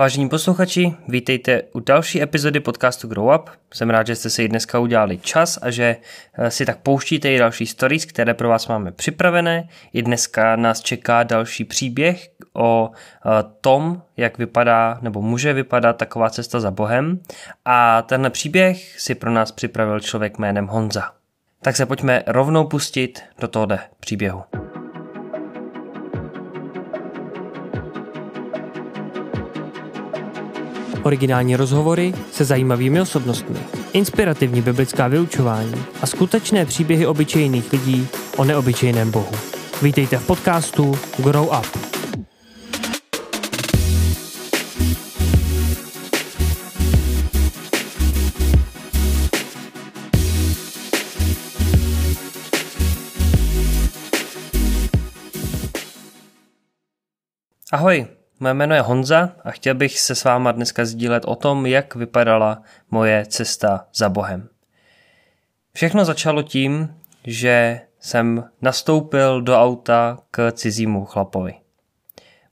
Vážení posluchači, vítejte u další epizody podcastu Grow Up. Jsem rád, že jste si dneska udělali čas a že eh, si tak pouštíte i další stories, které pro vás máme připravené. I dneska nás čeká další příběh o eh, tom, jak vypadá nebo může vypadat taková cesta za Bohem. A tenhle příběh si pro nás připravil člověk jménem Honza. Tak se pojďme rovnou pustit do tohoto příběhu. Originální rozhovory se zajímavými osobnostmi, inspirativní biblická vyučování a skutečné příběhy obyčejných lidí o neobyčejném Bohu. Vítejte v podcastu Grow Up. Ahoj, Moje jméno je Honza a chtěl bych se s váma dneska sdílet o tom, jak vypadala moje cesta za Bohem. Všechno začalo tím, že jsem nastoupil do auta k cizímu chlapovi.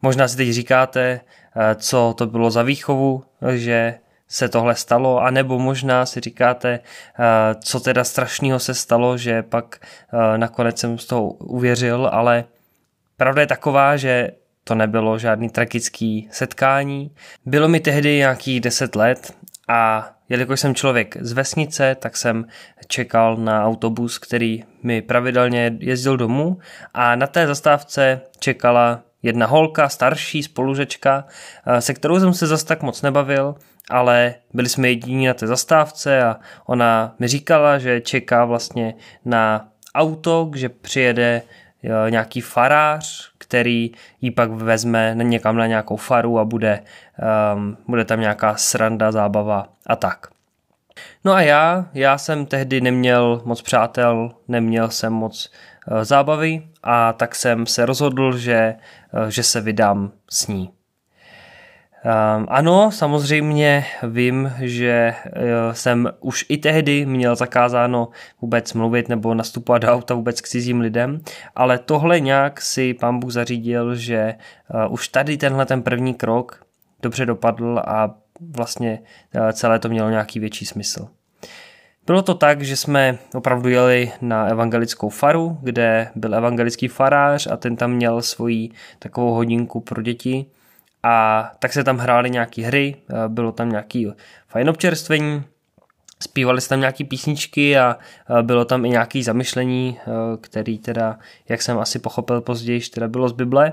Možná si teď říkáte, eh, co to bylo za výchovu, že se tohle stalo, anebo možná si říkáte, eh, co teda strašného se stalo, že pak eh, nakonec jsem z toho uvěřil, ale pravda je taková, že to nebylo žádný tragický setkání. Bylo mi tehdy nějakých 10 let a jelikož jsem člověk z vesnice, tak jsem čekal na autobus, který mi pravidelně jezdil domů a na té zastávce čekala jedna holka, starší spolužečka, eh, se kterou jsem se zas tak moc nebavil, ale byli jsme jediní na té zastávce a ona mi říkala, že čeká vlastně na auto, že přijede nějaký farář, který ji pak vezme někam na nějakou faru a bude, um, bude tam nějaká sranda, zábava a tak. No a já, já jsem tehdy neměl moc přátel, neměl jsem moc uh, zábavy a tak jsem se rozhodl, že, uh, že se vydám s ní. Um, ano, samozřejmě vím, že uh, jsem už i tehdy měl zakázáno vůbec mluvit nebo nastupovat do auta vůbec k cizím lidem, ale tohle nějak si pán Bůh zařídil, že uh, už tady tenhle ten první krok dobře dopadl a vlastně uh, celé to mělo nějaký větší smysl. Bylo to tak, že jsme opravdu jeli na evangelickou faru, kde byl evangelický farář a ten tam měl svoji takovou hodinku pro děti a tak se tam hrály nějaké hry, bylo tam nějaký fajn občerstvení, zpívali se tam nějaké písničky a bylo tam i nějaké zamyšlení, který teda, jak jsem asi pochopil později, teda bylo z Bible,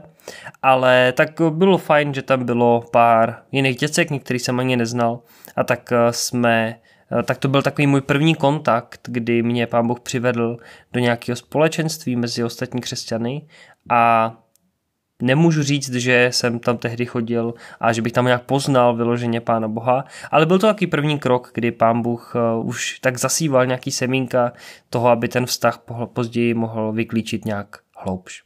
ale tak bylo fajn, že tam bylo pár jiných děcek, některý jsem ani neznal. A tak jsme tak to byl takový můj první kontakt, kdy mě pán Bůh přivedl do nějakého společenství mezi ostatní křesťany. A Nemůžu říct, že jsem tam tehdy chodil a že bych tam nějak poznal vyloženě Pána Boha, ale byl to taky první krok, kdy Pán Bůh eh, už tak zasíval nějaký semínka toho, aby ten vztah později mohl vyklíčit nějak hloubš.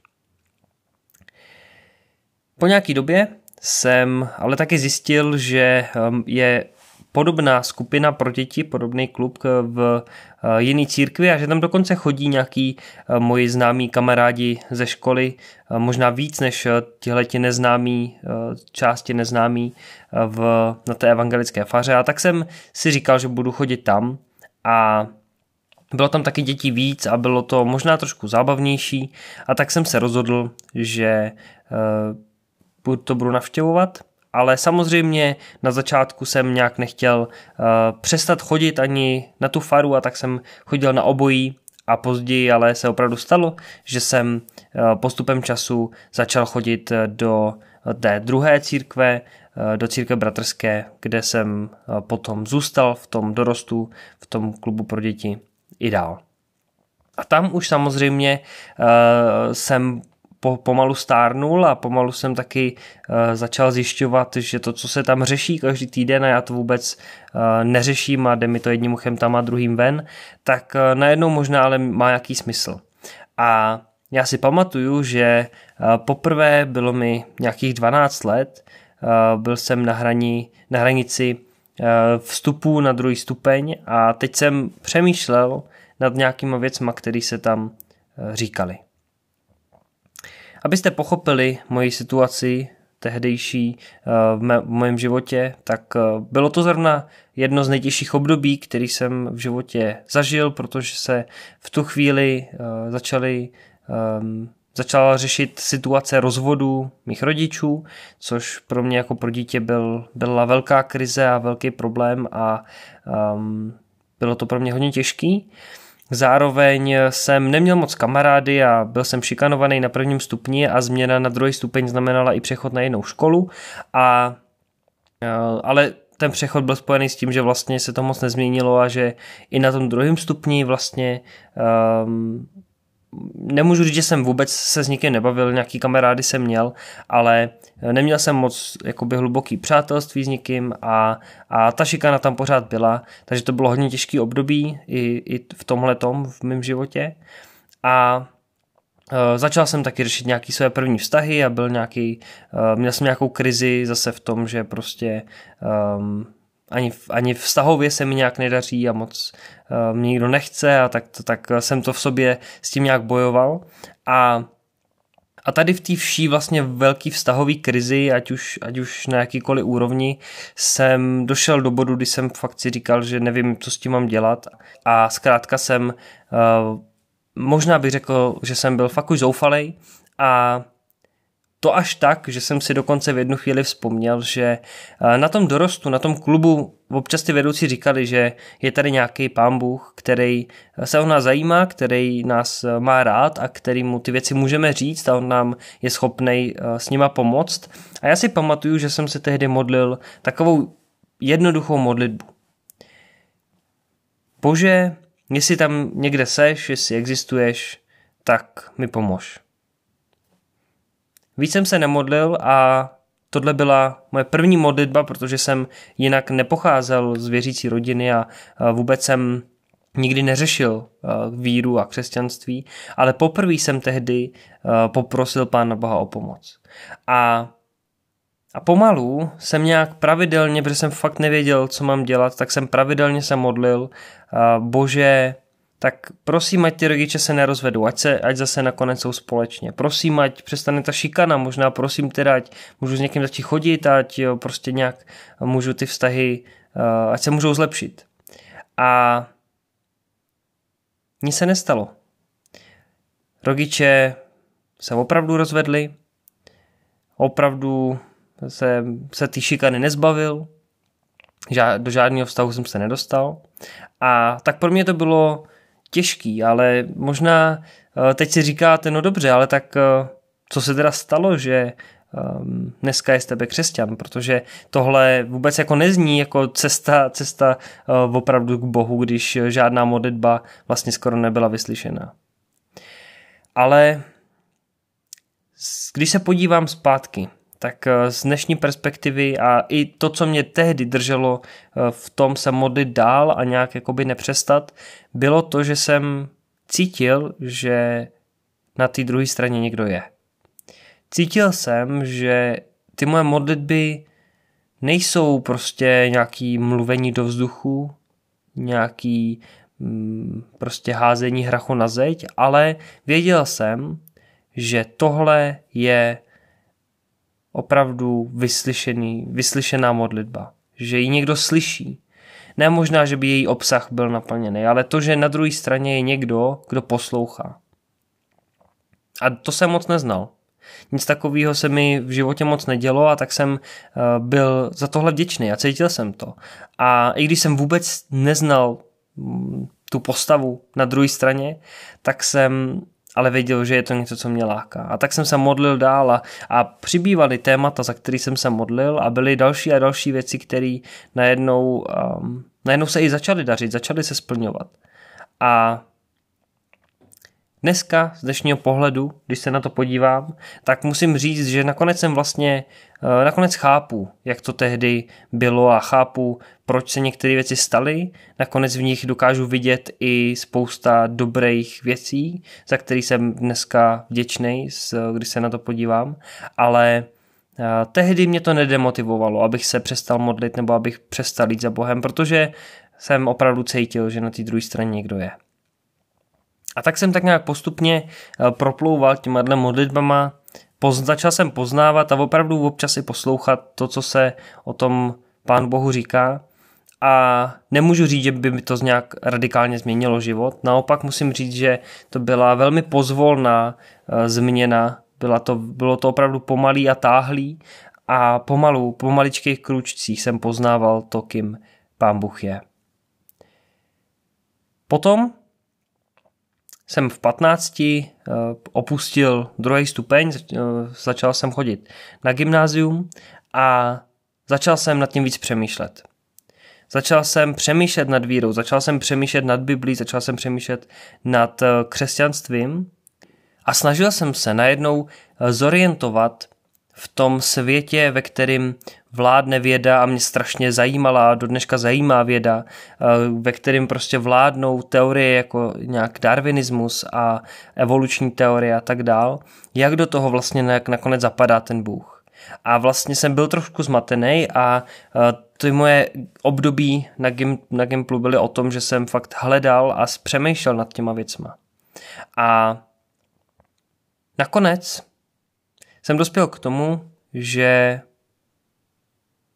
Po nějaký době jsem ale taky zjistil, že ehm, je podobná skupina pro děti, podobný klub v eh, jiný církvi a že tam dokonce chodí nějaký eh, moji známí kamarádi ze školy, eh, možná víc než tihleti neznámí, části neznámí v, na té evangelické faře. A tak jsem si říkal, že budu chodit tam. A bylo tam taky dětí víc a bylo to možná trošku zábavnější. A tak jsem se rozhodl, že to budu navštěvovat ale samozřejmě na začátku jsem nějak nechtěl uh, přestat chodit ani na tu faru a tak jsem chodil na obojí a později ale se opravdu stalo, že jsem uh, postupem času začal chodit do té druhé církve, uh, do církve bratrské, kde jsem potom zůstal v tom dorostu, v tom klubu pro děti i dál. A tam už samozřejmě jsem po, pomalu stárnul a pomalu jsem taky uh, začal zjišťovat, že to, co se tam řeší každý týden a já to vůbec uh, neřeším a jde mi to jedním uchem tam a druhým ven, tak uh, najednou možná ale má nějaký smysl. A já si pamatuju, že poprvé bylo mi nějakých 12 let, byl jsem na, hraní, na hranici vstupu na druhý stupeň a teď jsem přemýšlel nad nějakýma věcma, které se tam říkali. Abyste pochopili moji situaci, tehdejší v, mé, v mém životě, tak bylo to zrovna jedno z nejtěžších období, který jsem v životě zažil, protože se v tu chvíli začaly um, začala řešit situace rozvodu mých rodičů, což pro mě jako pro dítě byl, byla velká krize a velký problém a um, bylo to pro mě hodně těžký. Zároveň jsem neměl moc kamarády a byl jsem šikanovaný na prvním stupni a změna na druhý stupeň znamenala i přechod na jinou školu. A, uh, ale ten přechod byl spojený s tím, že vlastně se to moc nezměnilo a že i na tom druhém stupni vlastně um, nemůžu říct, že jsem vůbec se s nikým nebavil, nějaký kamarády jsem měl, ale neměl jsem moc jakoby hluboký přátelství s nikým a, a ta šikana tam pořád byla, takže to bylo hodně těžký období i, i v tomhle tom v mém životě. A Uh, začal jsem taky řešit nějaký své první vztahy a byl nějaký, uh, měl jsem nějakou krizi zase v tom, že prostě um, ani, ani vztahově se mi nějak nedaří a moc uh, mě nikdo nechce a tak, to, tak jsem to v sobě s tím nějak bojoval. A a tady v té vší vlastně velký vztahový krizi, ať už, ať už na jakýkoliv úrovni, jsem došel do bodu, kdy jsem fakt si říkal, že nevím, co s tím mám dělat. A zkrátka jsem, uh, možná bych řekl, že jsem byl fakt už zoufalej a to až tak, že jsem si dokonce v jednu chvíli vzpomněl, že eh, na tom dorostu, na tom klubu občas ty vedoucí říkali, že je tady nějaký pán Bůh, který se o nás zajímá, který nás eh, má rád a který mu ty věci můžeme říct a on nám je schopný eh, s nima pomoct. A já si pamatuju, že jsem se tehdy modlil takovou jednoduchou modlitbu. Bože, jestli tam někde seš, jestli existuješ, tak mi pomož. Víc jsem se nemodlil a tohle byla moje první modlitba, protože jsem jinak nepocházel z věřící rodiny a vůbec jsem nikdy neřešil víru a křesťanství, ale poprvé jsem tehdy poprosil Pána Boha o pomoc. A a pomalu jsem nějak pravidelně, protože jsem fakt nevěděl, co mám dělat, tak jsem pravidelně se modlil, bože, tak prosím, ať ty rodiče se nerozvedou, ať, se, ať zase nakonec jsou společně. Prosím, ať přestane ta šikana, možná prosím teda, ať můžu s někým začít chodit, ať jo, prostě nějak můžu ty vztahy, uh, ať se můžou zlepšit. A nic se nestalo. Rodiče se opravdu rozvedli, opravdu se, se ty šikany nezbavil, do žádného vztahu jsem se nedostal. A tak pro mě to bylo těžký, ale možná eh, teď si říkáte, no dobře, ale tak eh, co se teda stalo, že um, dneska je z tebe křesťan, protože tohle vůbec jako nezní jako cesta, cesta uh, opravdu k Bohu, když žádná modlitba vlastně skoro nebyla vyslyšena. Ale když se podívám zpátky, tak eh, z dnešní perspektivy a i to, co mě tehdy drželo eh, v tom se modlit dál a nějak jakoby nepřestat, bylo to, že jsem cítil, že na té druhé straně někdo je. Cítil jsem, že ty moje modlitby nejsou prostě nějaký mluvení do vzduchu, nějaký mm, prostě házení hrachu na zeď, ale věděl jsem, že tohle je opravdu vyslyšený, vyslyšená modlitba. Že ji někdo slyší. Ne možná, že by její obsah byl naplněný, ale to, že na druhé straně je někdo, kdo poslouchá. A to jsem moc neznal. Nic takového se mi v životě moc nedělo a tak jsem eh, byl za tohle vděčný a cítil jsem to. A i když jsem vůbec neznal mm, tu postavu na druhé straně, tak jsem ale věděl, že je to něco, co mě láká. A tak jsem se modlil dál a, a přibývaly témata, za který jsem se modlil a byly další a další věci, které najednou, um, najednou se i začaly dařit, začaly se splňovat. A Dneska z dnešního pohledu, když se na to podívám, tak musím říct, že nakonec jsem vlastně, nakonec chápu, jak to tehdy bylo a chápu, proč se některé věci staly. Nakonec v nich dokážu vidět i spousta dobrých věcí, za které jsem dneska vděčný, když se na to podívám, ale eh, tehdy mě to nedemotivovalo, abych se přestal modlit nebo abych přestal jít za Bohem, protože jsem opravdu cítil, že na té druhé straně někdo je. A tak jsem tak nějak postupně eh, proplouval těma modlitbama poz, začal jsem poznávat a opravdu občas i poslouchat to, co se o tom Pán Bohu říká. A nemůžu říct, že by mi to nějak radikálně změnilo život. Naopak musím říct, že to byla velmi pozvolná uh, změna. Byla to, bylo to opravdu pomalý a táhlý a pomalu, po maličkých kručcích jsem poznával to, kým Pán Bůh je. Potom jsem v 15 eh, opustil druhý stupeň, eh, začal jsem chodit na gymnázium a začal jsem nad tím víc přemýšlet. Začal jsem přemýšlet nad vírou, začal jsem přemýšlet nad Biblí, začal jsem přemýšlet nad eh, křesťanstvím a snažil jsem se najednou zorientovat v tom světě, ve kterém vládne věda a mě strašně zajímala, do dneška zajímá věda, eh, ve kterém prostě vládnou teorie jako nějak darwinismus a evoluční teorie a tak dál, jak do toho vlastně nakonec zapadá ten Bůh. A vlastně jsem byl trošku zmatený a eh, ty moje období na, gym, na Gimplu byly o tom, že jsem fakt hledal a přemýšlel nad těma věcma. A nakonec jsem dospěl k tomu, že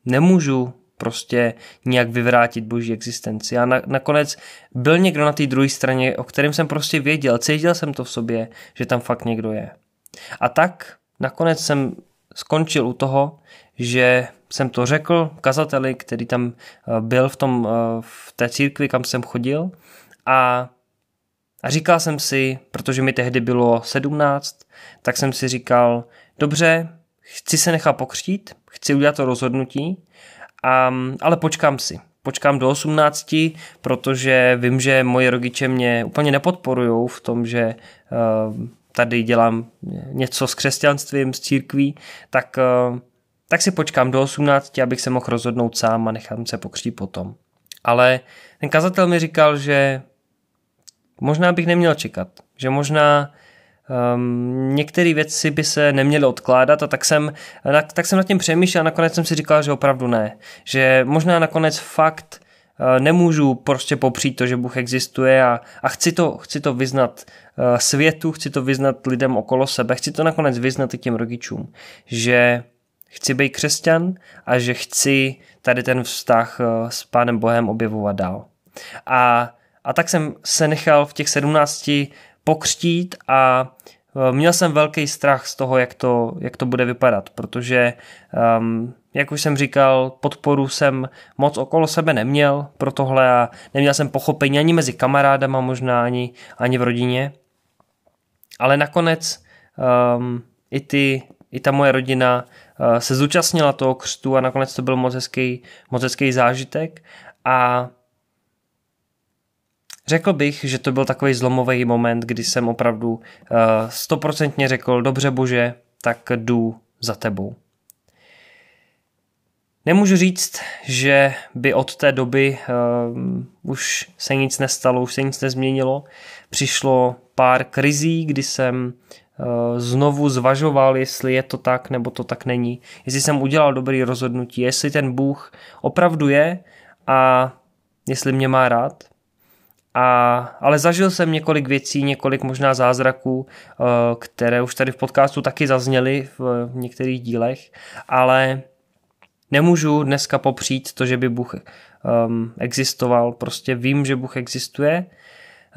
nemůžu prostě nějak vyvrátit boží existenci. A na, nakonec byl někdo na té druhé straně, o kterém jsem prostě věděl, cítil jsem to v sobě, že tam fakt někdo je. A tak nakonec jsem skončil u toho, že jsem to řekl kazateli, který tam eh, byl v, tom, eh, v té církvi, kam jsem chodil a, a říkal jsem si, protože mi tehdy bylo 17, tak jsem si říkal, dobře, chci se nechat pokřtít, chci udělat to rozhodnutí, a, ale počkám si. Počkám do 18, protože vím, že moji rodiče mě úplně nepodporují v tom, že uh, tady dělám něco s křesťanstvím, s církví, tak, uh, tak si počkám do 18, abych se mohl rozhodnout sám a nechám se pokřtít potom. Ale ten kazatel mi říkal, že možná bych neměl čekat, že možná Um, některé věci by se neměly odkládat a tak jsem, tak jsem nad tím přemýšlel a nakonec jsem si říkal, že opravdu ne. Že možná nakonec fakt uh, nemůžu prostě popřít to, že Bůh existuje a, a chci, to, chci to vyznat uh, světu, chci to vyznat lidem okolo sebe, chci to nakonec vyznat i těm rodičům, že chci být křesťan a že chci tady ten vztah uh, s Pánem Bohem objevovat dál. A, a tak jsem se nechal v těch sedmnácti pokřtít a e, měl jsem velký strach z toho, jak to, jak to bude vypadat, protože, um, jak už jsem říkal, podporu jsem moc okolo sebe neměl pro tohle a neměl jsem pochopení ani mezi kamarádama, možná ani, ani v rodině. Ale nakonec um, i, ty, i ta moje rodina uh, se zúčastnila toho křtu a nakonec to byl moc hezký, moc hezký zážitek a Řekl bych, že to byl takový zlomový moment, kdy jsem opravdu eh, stoprocentně řekl, dobře bože, tak jdu za tebou. Nemůžu říct, že by od té doby uh, už se nic nestalo, už se nic nezměnilo. Přišlo pár krizí, kdy jsem uh, znovu zvažoval, jestli je to tak nebo to tak není. Jestli jsem udělal dobrý rozhodnutí, jestli ten Bůh opravdu je a jestli mě má rád. A, ale zažil jsem několik věcí, několik možná zázraků, eh, které už tady v podcastu taky zazněly v některých dílech, ale nemůžu dneska popřít to, že by Bůh um, existoval. Prostě vím, že Bůh existuje.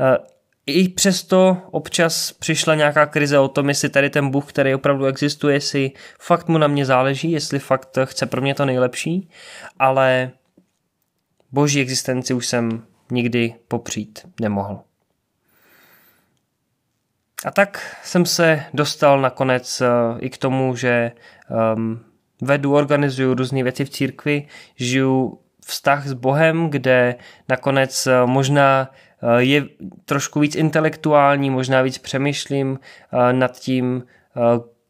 Uh, I přesto občas přišla nějaká krize o tom, jestli tady ten Bůh, který opravdu existuje, jestli fakt mu na mě záleží, jestli fakt chce pro mě to nejlepší, ale boží existenci už jsem nikdy popřít nemohl. A tak jsem se dostal nakonec uh, i k tomu, že um, vedu, organizuju různé věci v církvi, žiju vztah s Bohem, kde nakonec uh, možná uh, je trošku víc intelektuální, možná víc přemýšlím nad tím,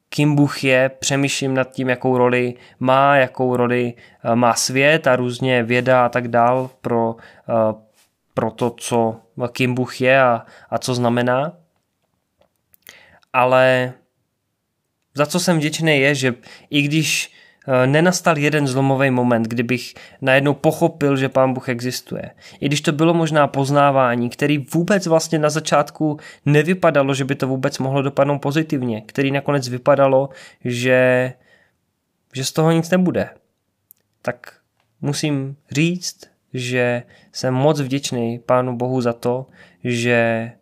kým Bůh je, přemýšlím nad tím, jakou roli má, jakou roli má svět a různě věda a tak dál pro, pro to, co, kým Bůh je a, a co znamená. Ale za co jsem vděčný je, že i když eh, nenastal jeden zlomový moment, kdybych najednou pochopil, že Pán Bůh existuje. I když to bylo možná poznávání, který vůbec vlastně na začátku nevypadalo, že by to vůbec mohlo dopadnout pozitivně, který nakonec vypadalo, že, že z toho nic nebude. Tak musím říct, že jsem moc vděčný Pánu Bohu za to, že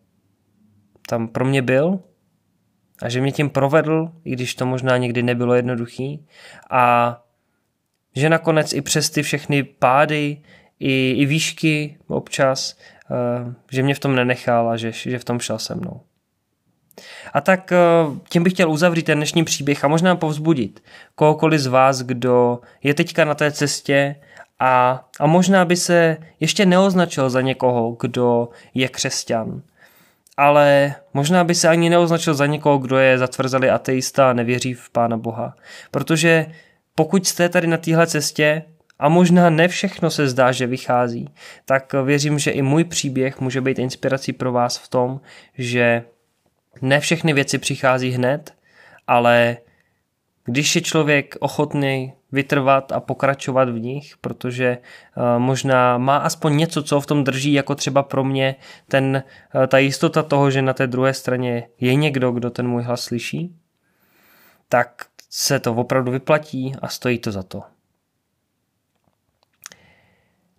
tam pro mě byl a že mě tím provedl, i když to možná někdy nebylo jednoduchý a že nakonec i přes ty všechny pády i, i výšky občas, uh, že mě v tom nenechal a že, že v tom šel se mnou. A tak uh, tím bych chtěl uzavřít ten dnešní příběh a možná povzbudit kohokoliv z vás, kdo je teďka na té cestě a, a možná by se ještě neoznačil za někoho, kdo je křesťan ale možná by se ani neoznačil za někoho, kdo je zatvrzelý ateista a nevěří v Pána Boha. Protože pokud jste tady na téhle cestě a možná ne všechno se zdá, že vychází, tak věřím, že i můj příběh může být inspirací pro vás v tom, že ne všechny věci přichází hned, ale když je člověk ochotný vytrvat a pokračovat v nich, protože uh, možná má aspoň něco, co v tom drží, jako třeba pro mě ten, uh, ta jistota toho, že na té druhé straně je někdo, kdo ten můj hlas slyší, tak se to opravdu vyplatí a stojí to za to.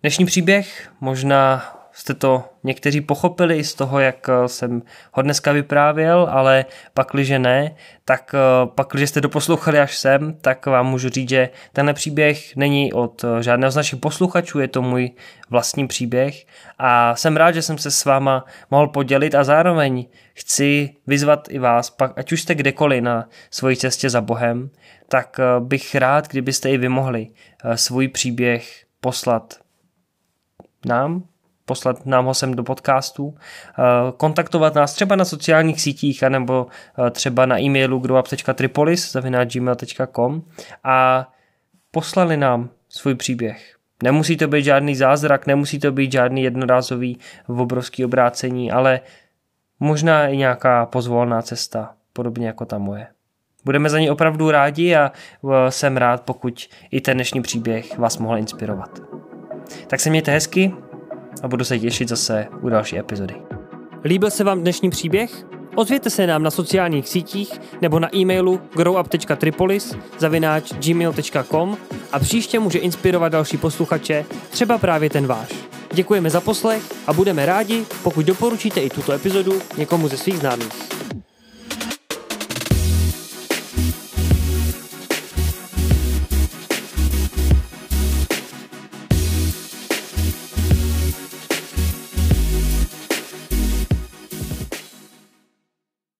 Dnešní příběh možná jste to někteří pochopili z toho, jak eh, jsem ho dneska vyprávěl, ale pakliže ne, tak eh, pakliže jste doposlouchali až sem, tak vám můžu říct, že tenhle příběh není od eh, žádného z našich posluchačů, je to můj vlastní příběh. A jsem rád, že jsem se s váma mohl podělit a zároveň chci vyzvat i vás, pak, ať už jste kdekoliv na svojí cestě za Bohem, tak bych rád, kdybyste i vy mohli svůj příběh poslat nám, poslat nám ho sem do podcastu, eh, kontaktovat nás třeba na sociálních sítích anebo eh, třeba na e-mailu growup.tripolis.gmail.com a poslali nám svůj příběh. Nemusí to být žádný zázrak, nemusí to být žádný jednorázový obrovský obrácení, ale možná i nějaká pozvolná cesta, podobně jako ta moje. Budeme za ní opravdu rádi a eh, jsem rád, pokud i ten dnešní příběh vás mohl inspirovat. Tak se mějte hezky, a budu se těšit zase u další epizody. Líbil se vám dnešní příběh? Ozvěte se nám na sociálních sítích nebo na e-mailu growup.tripolis zavináč gmail.com a příště může inspirovat další posluchače, třeba právě ten váš. Děkujeme za poslech a budeme rádi, pokud doporučíte i tuto epizodu někomu ze svých známých.